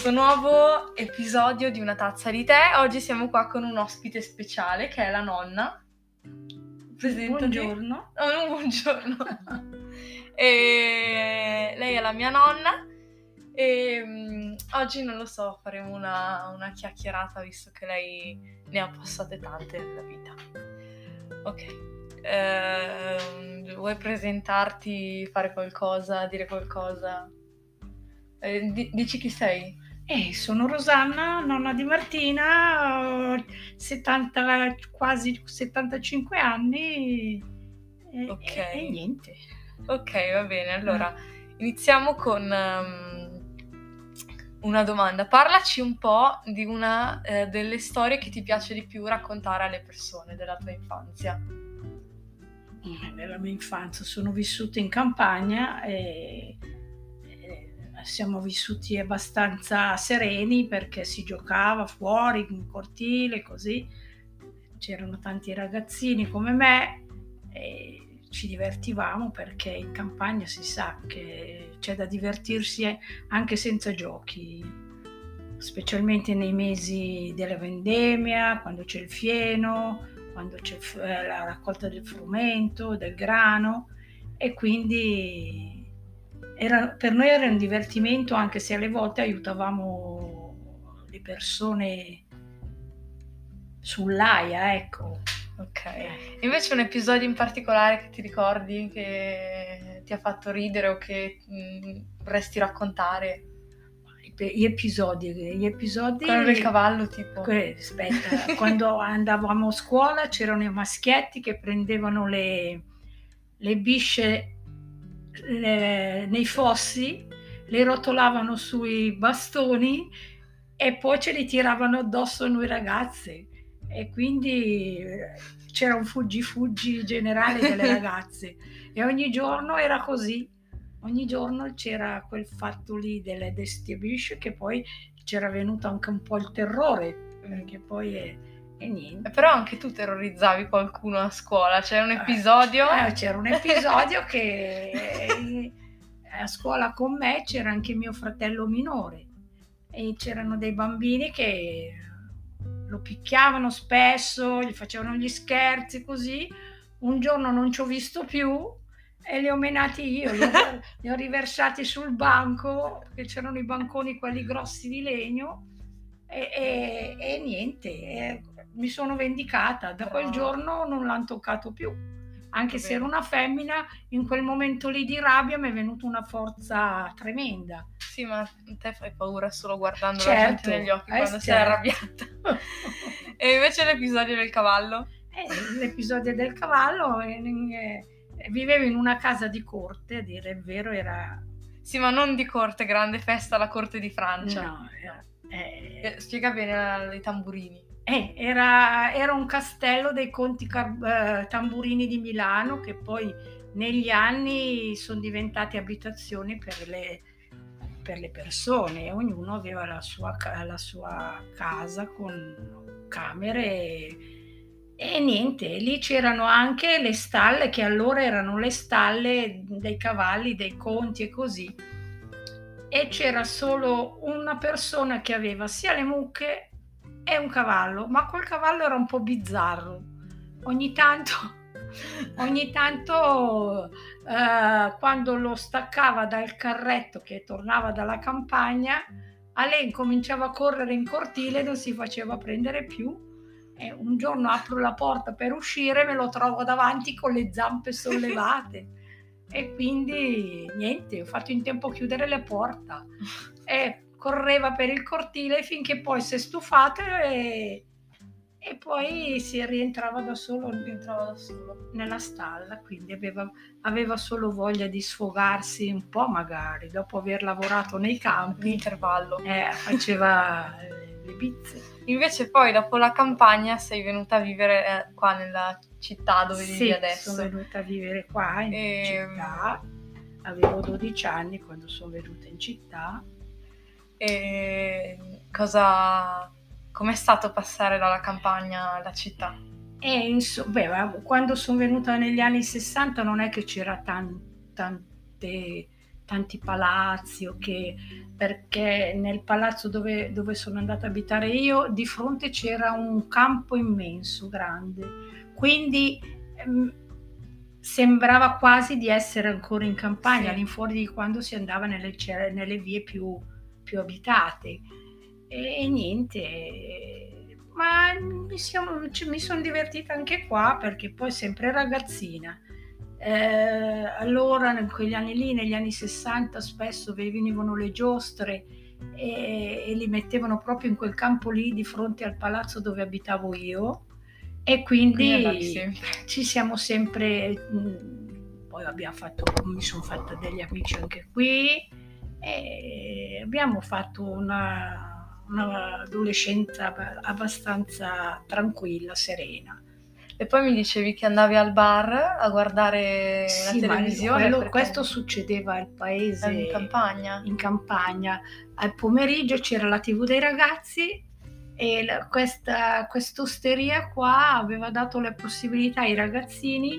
questo nuovo episodio di Una tazza di tè. Oggi siamo qua con un ospite speciale che è la nonna. Presentati. Buongiorno. Oh, no, buongiorno. e lei è la mia nonna e um, oggi non lo so, faremo una, una chiacchierata visto che lei ne ha passate tante nella vita. Ok. Uh, vuoi presentarti, fare qualcosa, dire qualcosa? Eh, di- dici chi sei? Eh, sono Rosanna, nonna di Martina, ho 70, quasi 75 anni e, Ok. e- e niente. Ok, va bene. Allora, iniziamo con um, una domanda. Parlaci un po' di una eh, delle storie che ti piace di più raccontare alle persone della tua infanzia. Eh, Nella mia infanzia sono vissuta in campagna e siamo vissuti abbastanza sereni perché si giocava fuori in cortile, così. C'erano tanti ragazzini come me e ci divertivamo perché in campagna si sa che c'è da divertirsi anche senza giochi, specialmente nei mesi della vendemmia, quando c'è il fieno, quando c'è eh, la raccolta del frumento, del grano e quindi era- per noi era un divertimento anche se alle volte aiutavamo le persone sull'aia, ecco. Ok. Eh. Invece un episodio in particolare che ti ricordi che ti ha fatto ridere o che mm, vorresti raccontare? Gli episodi, gli episodi... Quello del cavallo, tipo. Que- aspetta, quando andavamo a scuola c'erano i maschietti che prendevano le, le bisce le- nei fossi, le rotolavano sui bastoni e poi ce li tiravano addosso noi ragazze. E quindi eh, c'era un fuggi-fuggi generale delle ragazze. E ogni giorno era così. Ogni giorno c'era quel fatto lì delle bestie bisce che poi c'era venuto anche un po' il terrore, perché poi è, è niente. Eh, Però anche tu terrorizzavi qualcuno a scuola, c'è un episodio. Eh, c'era un episodio che eh, a scuola con me c'era anche mio fratello minore e c'erano dei bambini che lo picchiavano spesso, gli facevano gli scherzi così. Un giorno non ci ho visto più e li ho menati io, li ho, li ho riversati sul banco, perché c'erano i banconi quelli grossi di legno e, e- e niente, e mi sono vendicata. Da quel giorno non l'hanno toccato più. Anche se era una femmina, in quel momento lì di rabbia mi è venuta una forza tremenda. Sì, ma te fai paura solo guardando la Certo, gente negli occhi eh, quando sei certo. arrabbiata. e invece l'episodio del cavallo? Eh, l'episodio del cavallo eh, eh, vivevo in una casa di corte, a dire il vero, era Sì, ma non di corte, grande festa alla corte di Francia. no, era, eh, Eh, Spiega bene eh, i tamburini. Eh, era- era un castello dei conti car- eh, tamburini di Milano che poi negli anni sono diventati abitazioni per le, per le persone. Ognuno aveva la sua, la sua casa con camere e, e niente, lì c'erano anche le stalle che allora erano le stalle dei cavalli, dei conti e così. E c'era solo una persona che aveva sia le mucche e un cavallo, ma quel cavallo era un po' bizzarro. Ogni tanto, ogni tanto eh, quando lo staccava dal carretto che tornava dalla campagna, a lei incominciava a correre in cortile non si faceva prendere più. E un giorno apro la porta per uscire me lo trovo davanti con le zampe sollevate. E quindi niente, ho fatto in tempo a chiudere la porta. E correva per il cortile finché poi si è stufato e, e poi si rientrava da solo Entrava da solo. nella stalla, quindi aveva, aveva solo voglia di sfogarsi un po' magari, dopo aver lavorato nei campi, L'intervallo. eh, faceva eh, le bizze. Invece poi dopo la campagna sei venuta a vivere eh, qua nella città dove vivi Sì, adesso. sono venuta a vivere qua in Ehm. città, avevo 12 anni quando sono venuta in città. E cosa... Com'è stato passare dalla campagna alla città? E insomma, beh, quando sono venuta negli anni 60 non è che c'era tan- tante tanti palazzi, che, perché nel palazzo dove, dove sono andata a abitare io, di fronte c'era un campo immenso, grande. Quindi ehm, sembrava quasi di essere ancora in campagna, sì. all'infuori di quando si andava nelle, nelle vie più, più abitate. E, e niente, ma mi, mi sono divertita anche qua perché poi sempre ragazzina. Eh, allora, in quegli anni lì, negli anni 60, spesso venivano le giostre e, e li mettevano proprio in quel campo lì di fronte al palazzo dove abitavo io e quindi, quindi ci siamo sempre poi abbiamo fatto mi sono fatta degli amici anche qui e abbiamo fatto una, un'adolescenza abbastanza tranquilla, serena. E poi mi dicevi che andavi al bar a guardare sì, la televisione. Quello. Questo succedeva al paese. In campagna. In campagna. Al pomeriggio c'era la tv dei ragazzi e la, questa osteria qua aveva dato la possibilità ai ragazzini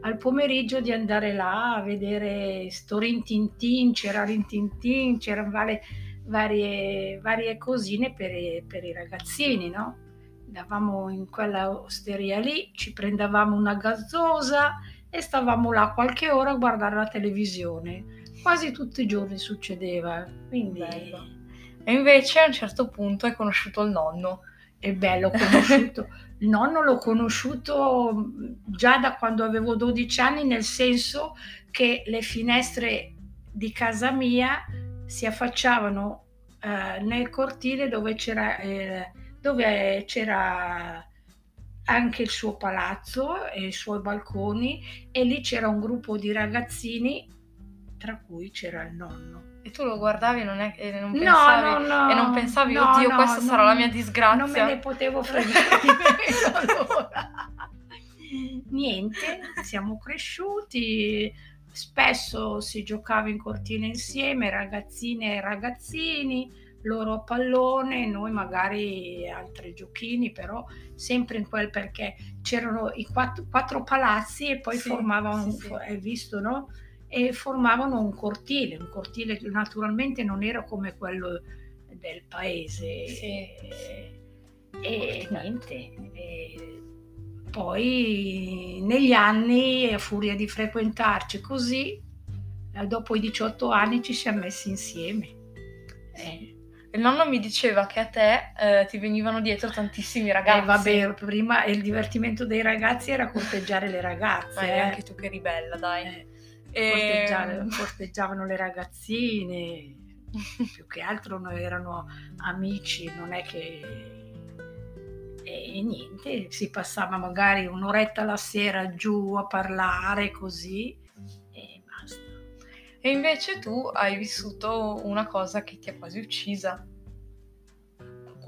al pomeriggio di andare là a vedere sto Rintintin, c'era Rintintin, c'erano varie, varie, varie cosine per, per, i ragazzini, no? Andavamo in quella osteria lì, ci prendevamo una gazzosa e stavamo là qualche ora a guardare la televisione. Quasi tutti i giorni succedeva, quindi... Bello. E invece a un certo punto hai conosciuto il nonno. E beh, l'ho conosciuto. Il nonno l'ho conosciuto già da quando avevo 12 anni, nel senso che le finestre di casa mia si affacciavano eh, nel cortile dove c'era, eh, dove c'era anche il suo palazzo e i suoi balconi e lì c'era un gruppo di ragazzini tra cui c'era il nonno. E tu lo guardavi non è, e, non pensavi, no, no, no, e non pensavi, no, oddio, questa sarà la mia disgrazia. Non me ne potevo fregare di meno allora. Niente, siamo cresciuti, spesso si giocava in cortile insieme, ragazzine e ragazzini, loro a pallone, noi magari altri giochini, però sempre in quel perché c'erano i quattro, quattro palazzi e poi sì, formavano, sì, sì. hai visto, no? E formavano un cortile, un cortile che naturalmente non era come quello del paese sì. e, niente. E poi negli anni, a furia di frequentarci così, eh, dopo i 18 anni ci siamo messi insieme. Eh. Il nonno mi diceva che a te eh, ti venivano dietro tantissimi ragazzi. Eh, vabbè, prima il divertimento dei ragazzi era corteggiare le ragazze. Ma eh. anche tu che eri bella, dai. E... corteggiavano le ragazzine, più che altro noi erano amici, non è che... E niente, si passava magari un'oretta la sera giù a parlare così e basta. E invece tu hai vissuto una cosa che ti ha quasi uccisa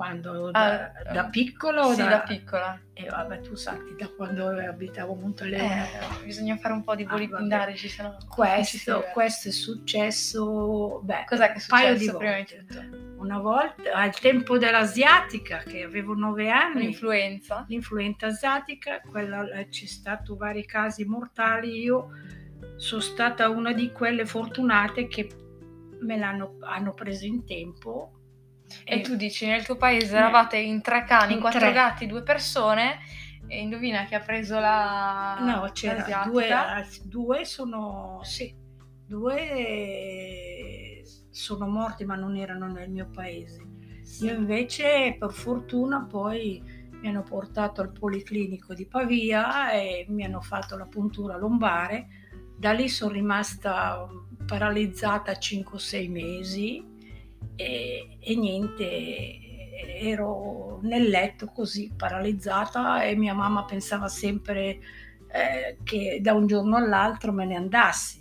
quando? Da, ah, da piccolo? Sì, da, da piccola. E eh, vabbè, tu sai, da quando abitavo a Monteleone. Eh, bisogna fare un po' di volipindarici, ah, sennò questo, questo è successo, beh, Cos'è che è successo prima di tutto? Una volta, al tempo dell'asiatica, che avevo nove anni. L'influenza? L'influenza asiatica, quella, eh, c'è stato vari casi mortali, io sono stata una di quelle fortunate che me l'hanno hanno preso in tempo e, e tu dici, nel tuo paese eravate in tre cani, in quattro tre. gatti, due persone, e indovina chi ha preso la... No, c'era due, due sono... Sì, due sono morti ma non erano nel mio paese. Sì. Io invece, per fortuna, poi mi hanno portato al Policlinico di Pavia e mi hanno fatto la puntura lombare. Da lì sono rimasta paralizzata 5-6 mesi e, e niente, ero nel letto così paralizzata e mia mamma pensava sempre eh, che da un giorno all'altro me ne andassi.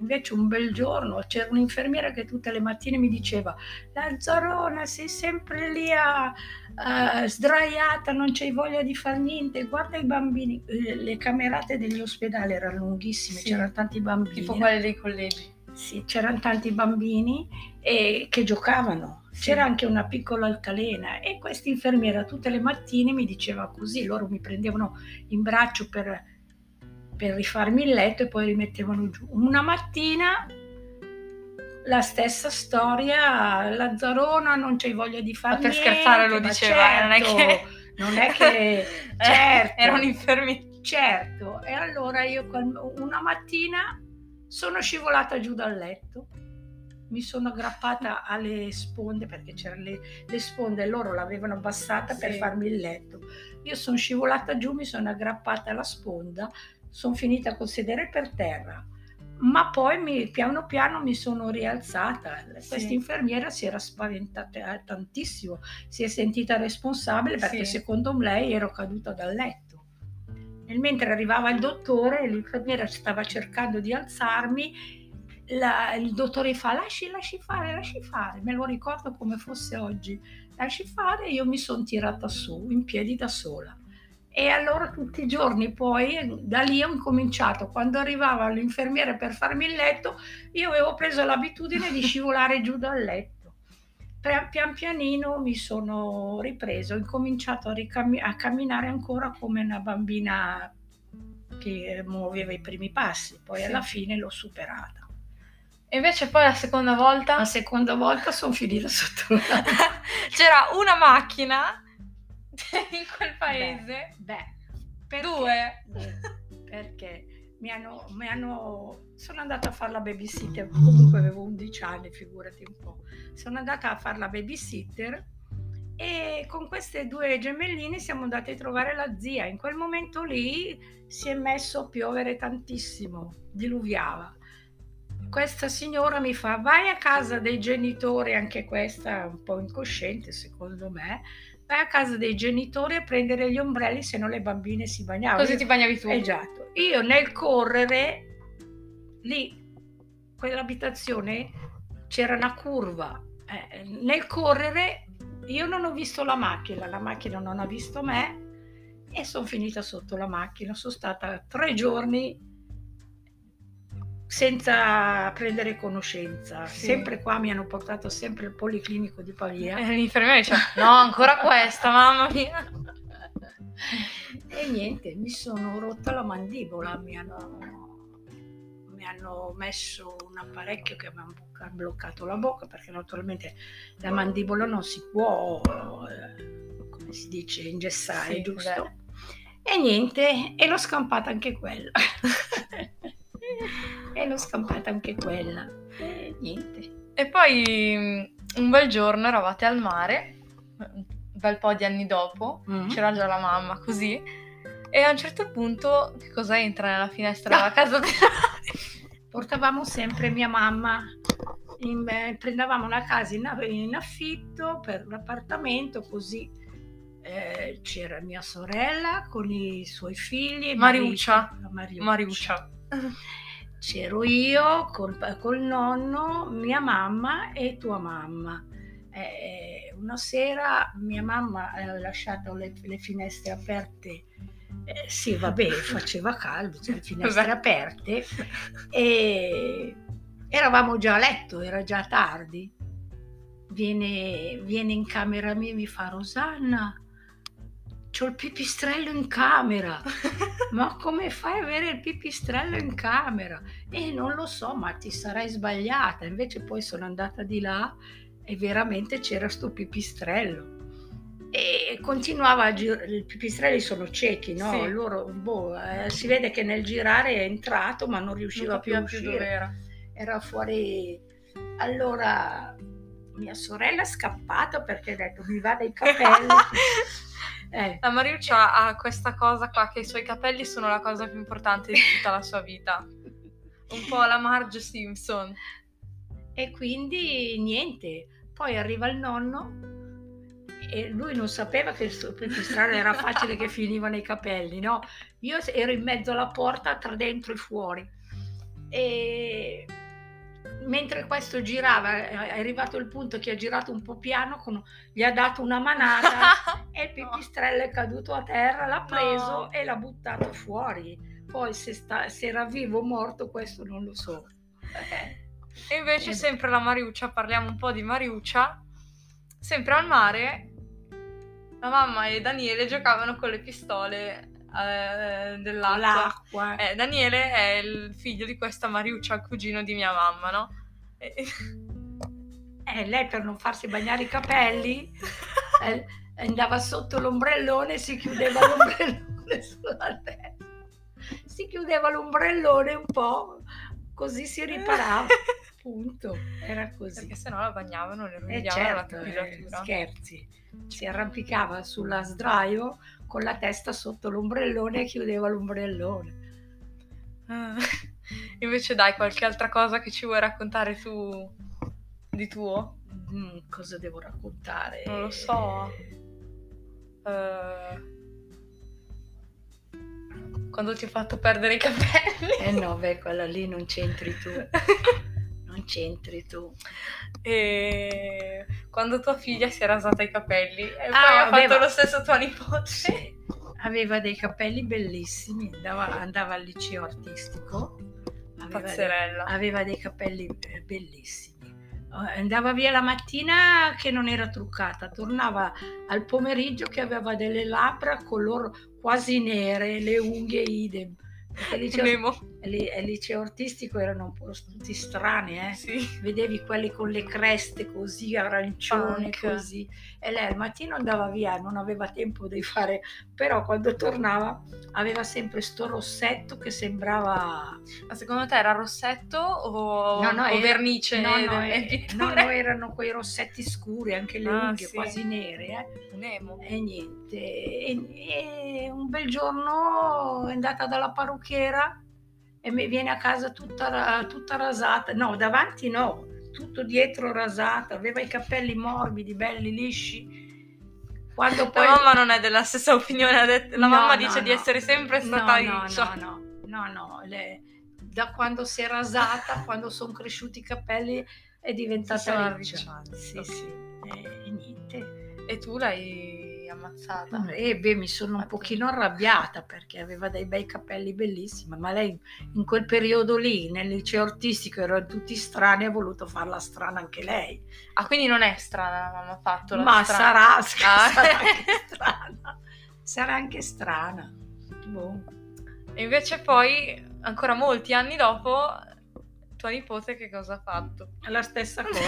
Invece un bel giorno c'era un'infermiera che tutte le mattine mi diceva Lazzarona sei sempre lì a, a, sdraiata, non c'hai voglia di fare niente, guarda i bambini, le camerate degli ospedali erano lunghissime, sì, c'erano tanti bambini. Tipo quelle dei collegi. Sì, c'erano tanti bambini e, che giocavano. C'era anche una piccola altalena e questa infermiera tutte le mattine mi diceva così, loro mi prendevano in braccio per, per rifarmi il letto e poi rimettevano giù. Una mattina la stessa storia, la Zarona non c'hai voglia di fare Ma per niente, scherzare lo diceva, eh, non è certo, che... non è che- Eh, certo. Era un infermiere. Certo, e allora io una mattina sono scivolata giù dal letto, mi sono aggrappata alle sponde perché c'erano le, le sponde e loro l'avevano abbassata per Sì. farmi il letto. Io sono scivolata giù, mi sono aggrappata alla sponda, sono finita col sedere per terra. Ma poi mi- piano piano mi sono rialzata. Sì. Questa infermiera si era spaventata eh, tantissimo, si è sentita responsabile perché Sì. secondo lei ero caduta dal letto. Nel mentre arrivava il dottore, l'infermiera stava cercando di alzarmi, la- il dottore fa lasci, lasci fare, lasci fare, me lo ricordo come fosse oggi, lasci fare, io mi sono tirata su in piedi da sola. E allora tutti i giorni poi, da lì ho incominciato, quando arrivava l'infermiera per farmi il letto, io avevo preso l'abitudine di scivolare giù dal letto. Pia- Pian pianino mi sono ripreso, ho incominciato a, ricammi- a camminare ancora come una bambina che muoveva i primi passi, poi Sì. alla fine l'ho superata. E invece poi la seconda volta La seconda volta sono finita sotto la... c'era una macchina in quel paese. Beh, perché- Due. Perché mi hanno, mi hanno- Sono andata a fare la babysitter, comunque avevo 11 anni, figurati un po'. Sono andata a fare la babysitter e con queste due gemelline siamo andati a trovare la zia. In quel momento lì si è messo a piovere tantissimo, diluviava. Questa signora mi fa vai a casa dei genitori, anche questa un po' incosciente secondo me, vai a casa dei genitori a prendere gli ombrelli se no le bambine si bagnavano. Così ti bagnavi tu. Esatto. Io nel correre, lì, quell'abitazione c'era una curva. Eh, nel correre io non ho visto la macchina, la macchina non ha visto me e sono finita sotto la macchina. Sono stata tre giorni senza prendere conoscenza. Sì. Sempre qua mi hanno portato sempre al Policlinico di Pavia. E l'infermiera dice, no, ancora questa, mamma mia. E niente, mi sono rotta la mandibola, mi hanno, mi hanno messo un apparecchio che mi ha bloccato la bocca perché naturalmente la mandibola non si può, eh, come si dice, ingessare, Sì, giusto? E niente, e l'ho scampata anche quella. e l'ho scampata anche quella. E niente. E poi mm, un bel giorno eravate al mare, un bel po' di anni dopo, Mm. c'era già la mamma così, e a un certo punto che cosa entra nella finestra della casa della portavamo sempre mia mamma, in- eh, prendevamo una casa in, in affitto per l'appartamento così eh, c'era mia sorella con i suoi figli, Mariuccia. Mariuccia. Mariuccia. C'ero io col, col nonno, mia mamma e tua mamma. Eh, una sera mia mamma ha lasciato le, le finestre aperte. Eh, sì, vabbè, faceva caldo, c'erano le finestre aperte e eravamo già a letto, era già tardi. Viene, viene in camera mia e mi fa Rosanna, c'ho il pipistrello in camera. Ma come fai ad avere il pipistrello in camera? E non lo so, ma ti sarai sbagliata. Invece poi sono andata di là e veramente c'era sto pipistrello. E continuava a girare, i pipistrelli sono ciechi, no? Sì. Loro, boh, eh, si vede che nel girare è entrato ma non riusciva Non più a più uscire dove era. era fuori. Allora mia sorella è scappata perché ha detto mi va dai capelli. Eh, La Mariuccia ha questa cosa qua che i suoi capelli sono la cosa più importante di tutta la sua vita. Un po' la Marge Simpson. e quindi niente. Poi arriva il nonno e lui non sapeva che il suo pipistrello era facile che finiva nei capelli, no? Io ero in mezzo alla porta tra dentro e fuori. E mentre questo girava, è arrivato il punto che ha girato un po' piano, con- gli ha dato una manata e il pipistrello è caduto a terra, l'ha preso No. e l'ha buttato fuori. Poi se, sta- se era vivo o morto, questo non lo so. E invece sempre la Mariuccia, parliamo un po' di Mariuccia, sempre al mare, la mamma e Daniele giocavano con le pistole eh, dell'acqua. L'acqua. Eh, Daniele è il figlio di questa Mariuccia, il cugino di mia mamma, no? E- E lei per non farsi bagnare i capelli eh, andava sotto l'ombrellone e si chiudeva l'ombrellone sulla testa. Si chiudeva l'ombrellone un po', così si riparava. Punto. Era così. Perché sennò la bagnavano e le rovinavano la certo, eh, capillatura. scherzi. Si arrampicava sulla sdraio con la testa sotto l'ombrellone e chiudeva l'ombrellone. Ah. Invece dai, qualche altra cosa che ci vuoi raccontare tu di tuo? Mm, cosa devo raccontare? Non lo so. Eh, Quando ti ho fatto perdere i capelli. Eh no, beh, quella lì non c'entri tu. Non c'entri tu. e quando tua figlia si è rasata i capelli e poi Ah, ha aveva- fatto lo stesso tua nipote. Sì, aveva dei capelli bellissimi, andava, andava al liceo artistico. Aveva dei, Pazzerella. aveva dei capelli eh, bellissimi. Eh, Andava via la mattina che non era truccata, tornava al pomeriggio che aveva delle labbra color quasi nere, le unghie idem. Perché il il- il liceo artistico erano un po' tutti strani, eh? Sì. vedevi quelli con le creste così arancione Punk. così e lei al mattino andava via non aveva tempo di fare però quando tornava aveva sempre sto rossetto che sembrava Ma secondo te era rossetto o, No, no, o era- vernice no, no, eh, pitture? no, no, erano quei rossetti scuri anche le Ah, unghie sì. quasi nere eh. Nemo. e niente e, e un bel giorno è andata dalla parrucchiera e mi viene a casa tutta, tutta rasata no davanti no tutto dietro rasata aveva i capelli morbidi belli lisci quando La poi mamma non è della stessa opinione, ha detto- la No, mamma no, dice di no. essere sempre stata no liscia. no no no no le- da quando si è rasata quando sono cresciuti i capelli è diventata riccia arricciati, sì ok. sì e, e niente E tu l'hai ammazzata. E beh, mi sono un pochino arrabbiata perché aveva dei bei capelli bellissimi, ma lei in quel periodo lì, nel liceo artistico, erano tutti strani e ha voluto farla strana anche lei. Ah, quindi non è strana la mamma ha fatto la Ma strana. sarà, Ah. sarà anche strana. Sarà anche strana. Boh. E invece poi, ancora molti anni dopo, tua nipote che cosa ha fatto? La stessa cosa.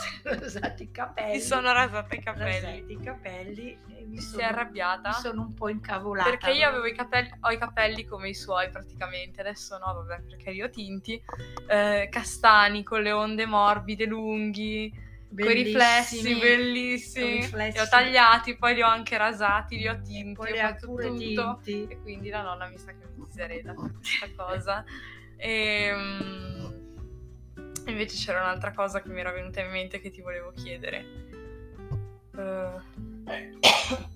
si sono usati i capelli. Si sono rasate i capelli. rasati i capelli e mi Si sono, è arrabbiata. mi sono un po' incavolata. Perché io avevo i capelli, ho i capelli come i suoi praticamente, adesso no, vabbè, perché li ho tinti, eh, castani con le onde morbide, lunghi, con i riflessi Bellissimi. Riflessi. Li ho tagliati, poi li ho anche rasati, li ho tinti, Poi ho le ha fatto tutto. tinti. E quindi la nonna mi sa che mi disereda per questa cosa. E invece c'era un'altra cosa che mi era venuta in mente che ti volevo chiedere. Eh,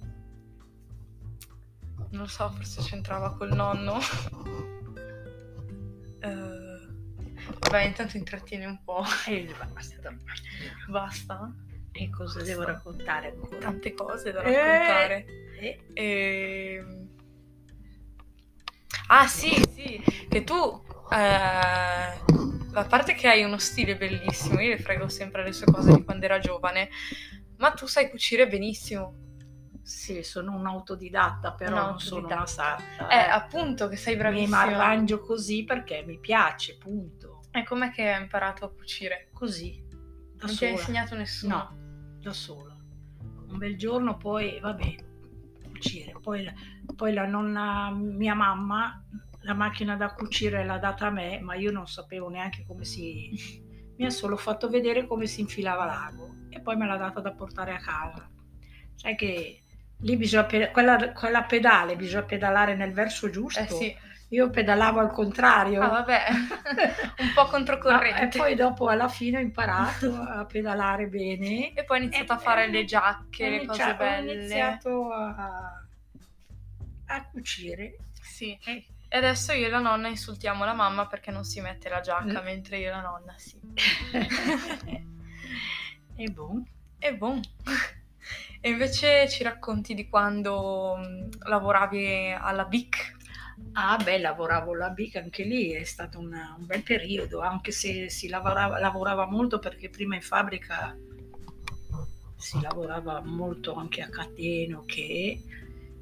non so, forse c'entrava col nonno. Eh, vabbè, intanto intrattieni un po'. E basta. Basta. E cosa devo raccontare ancora? Tante cose da Eh. raccontare. E Ehm, Ah sì, sì, che tu, eh, a parte che hai uno stile bellissimo, io le frego sempre le sue cose di quando era giovane, ma tu sai cucire benissimo. sì, sono un autodidatta, però Un non sono una sarta. Eh, eh. appunto che sei mi bravissimo. arrangio così perché mi piace, punto. E com'è che hai imparato a cucire? Così, da Non ti ha sola. insegnato nessuno? No, da sola. Un bel giorno poi, vabbè, cucire. Poi, poi la nonna, mia mamma, la macchina da cucire l'ha data a me, ma io non sapevo neanche come si... Mi ha solo fatto vedere come si infilava l'ago e poi me l'ha data da portare a casa. Sai che lì bisogna, pe- quella, quella pedale bisogna pedalare nel verso giusto. Eh sì. Io pedalavo al contrario. Ah vabbè, un po' Ah, controcorrente. e poi dopo alla fine ho imparato a pedalare bene. E poi hai iniziato a E- fare e- le giacche, ho le iniziato- cose belle. Ho iniziato a, a cucire. Sì. E- E adesso io e la nonna insultiamo la mamma perché non si mette la giacca, Mm. mentre io e la nonna sì. e boh. E boh. E invece ci racconti di quando mh, lavoravi alla BIC? Ah, beh, lavoravo alla BIC anche lì, è stato una- un bel periodo, anche se si lavorava, lavorava molto perché prima in fabbrica si lavorava molto anche a cateno, che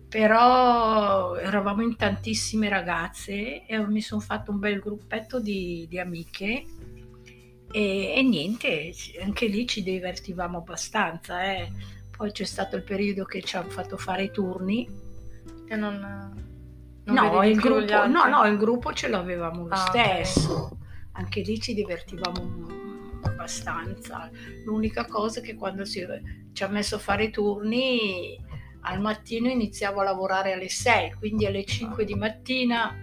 però eravamo in tantissime ragazze e mi sono fatto un bel gruppetto di, di amiche E, e niente, anche lì ci divertivamo abbastanza. Eh. Poi c'è stato il periodo che ci hanno fatto fare i turni. E non... non No, il gruppo, no, no, il gruppo ce l'avevamo lo Ah, stesso. Anche lì ci divertivamo abbastanza. L'unica cosa è che quando si, ci ha messo a fare i turni, al mattino iniziavo a lavorare alle 6, quindi alle 5 di mattina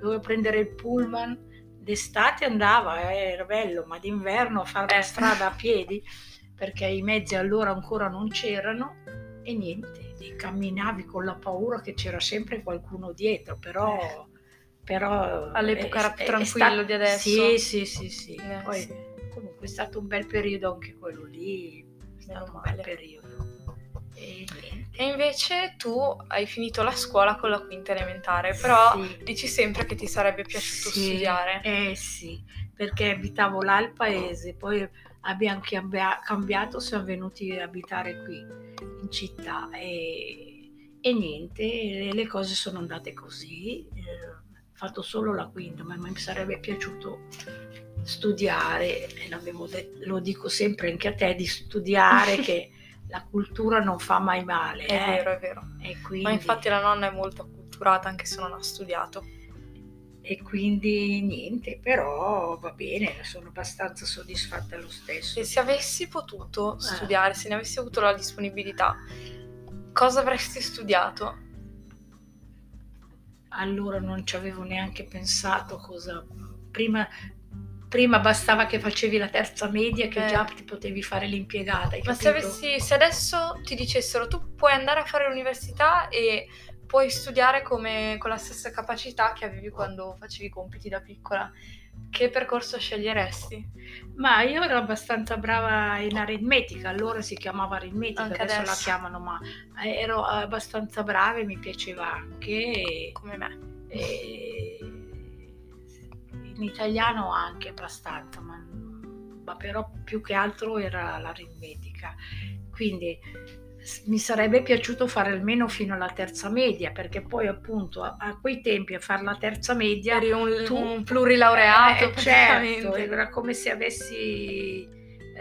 dovevo prendere il pullman. D'estate andava, eh, era bello, ma d'inverno a fare la Eh. strada a piedi, perché i mezzi allora ancora non c'erano e niente, camminavi con la paura che c'era sempre qualcuno dietro, però... però All'epoca è- era più tranquillo sta- di adesso. Sì, sì, sì, sì. Eh, Poi sì. comunque è stato un bel periodo anche quello lì, è stato Meno un bel male. periodo. E. E invece tu hai finito la scuola con la quinta elementare, però Sì. dici sempre che ti sarebbe piaciuto Sì, studiare. Eh sì, perché abitavo là al paese, poi abbiamo cambia- cambiato, siamo venuti a abitare qui in città e, e niente, le, cose sono andate così. eh, Ho fatto solo la quinta, ma mi sarebbe piaciuto studiare, e detto- lo dico sempre anche a te, di studiare che la cultura non fa mai male. È eh, vero, è vero. E quindi, Ma infatti la nonna è molto acculturata anche se non ha studiato. e quindi niente, però va bene, sono abbastanza soddisfatta lo stesso. E se avessi potuto Eh. studiare, se ne avessi avuto la disponibilità, cosa avresti studiato? Allora non ci avevo neanche pensato cosa... Prima, prima bastava che facevi la terza media che Eh. già ti potevi fare l'impiegata. Ma se, avessi, se adesso ti dicessero tu puoi andare a fare l'università e puoi studiare come, con la stessa capacità che avevi quando facevi i compiti da piccola, che percorso sceglieresti? Ma io ero abbastanza brava in aritmetica, allora si chiamava aritmetica, Anche adesso, la adesso. chiamano, ma ero abbastanza brava e mi piaceva anche. Come me. e in italiano anche abbastanza, ma, ma però più che altro era l'aritmetica. Quindi mi sarebbe piaciuto fare almeno fino alla terza media, perché poi appunto a, a quei tempi a fare la terza media Eri un, tu- un plurilaureato eh, certo, era come se avessi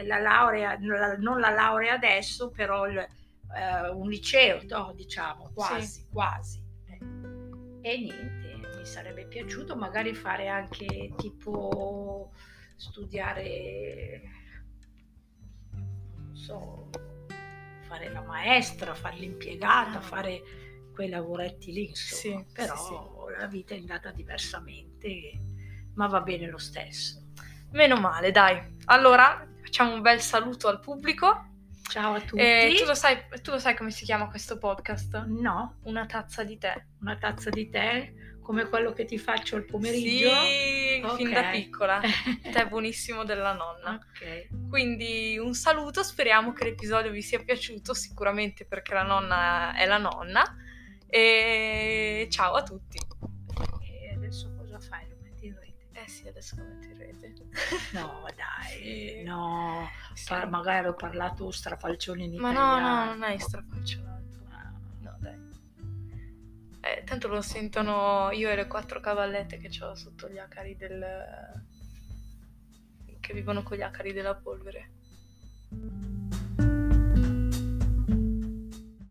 la laurea, la- non la laurea adesso, però il, eh, un liceo, no, diciamo, quasi, quasi. eh. E niente, mi sarebbe piaciuto magari fare anche tipo studiare, non so, fare la maestra, fare l'impiegata, Ah. fare quei lavoretti lì, insomma. Sì, sì, Però la vita è andata diversamente, ma va bene lo stesso. Meno male, dai. Allora, facciamo un bel saluto al pubblico. Ciao a tutti. E tu lo, sai, tu lo sai come si chiama questo podcast? No, Una tazza di tè. una tazza di tè come quello che ti faccio al pomeriggio. Sì, fin da piccola. Tè buonissimo della nonna. ok. Quindi un saluto, speriamo che l'episodio vi sia piaciuto, sicuramente perché la nonna è la nonna. E ciao a tutti. E adesso cosa fai? Lo metti in rete? Eh sì, adesso lo metterete. No, dai, Sì. no. Sì. Magari ho parlato strafalcioni in Ma no, italiano. no, non hai strafalcionato. Eh, tanto lo sentono io e le quattro cavallette che ho sotto gli acari del... che vivono con gli acari della polvere.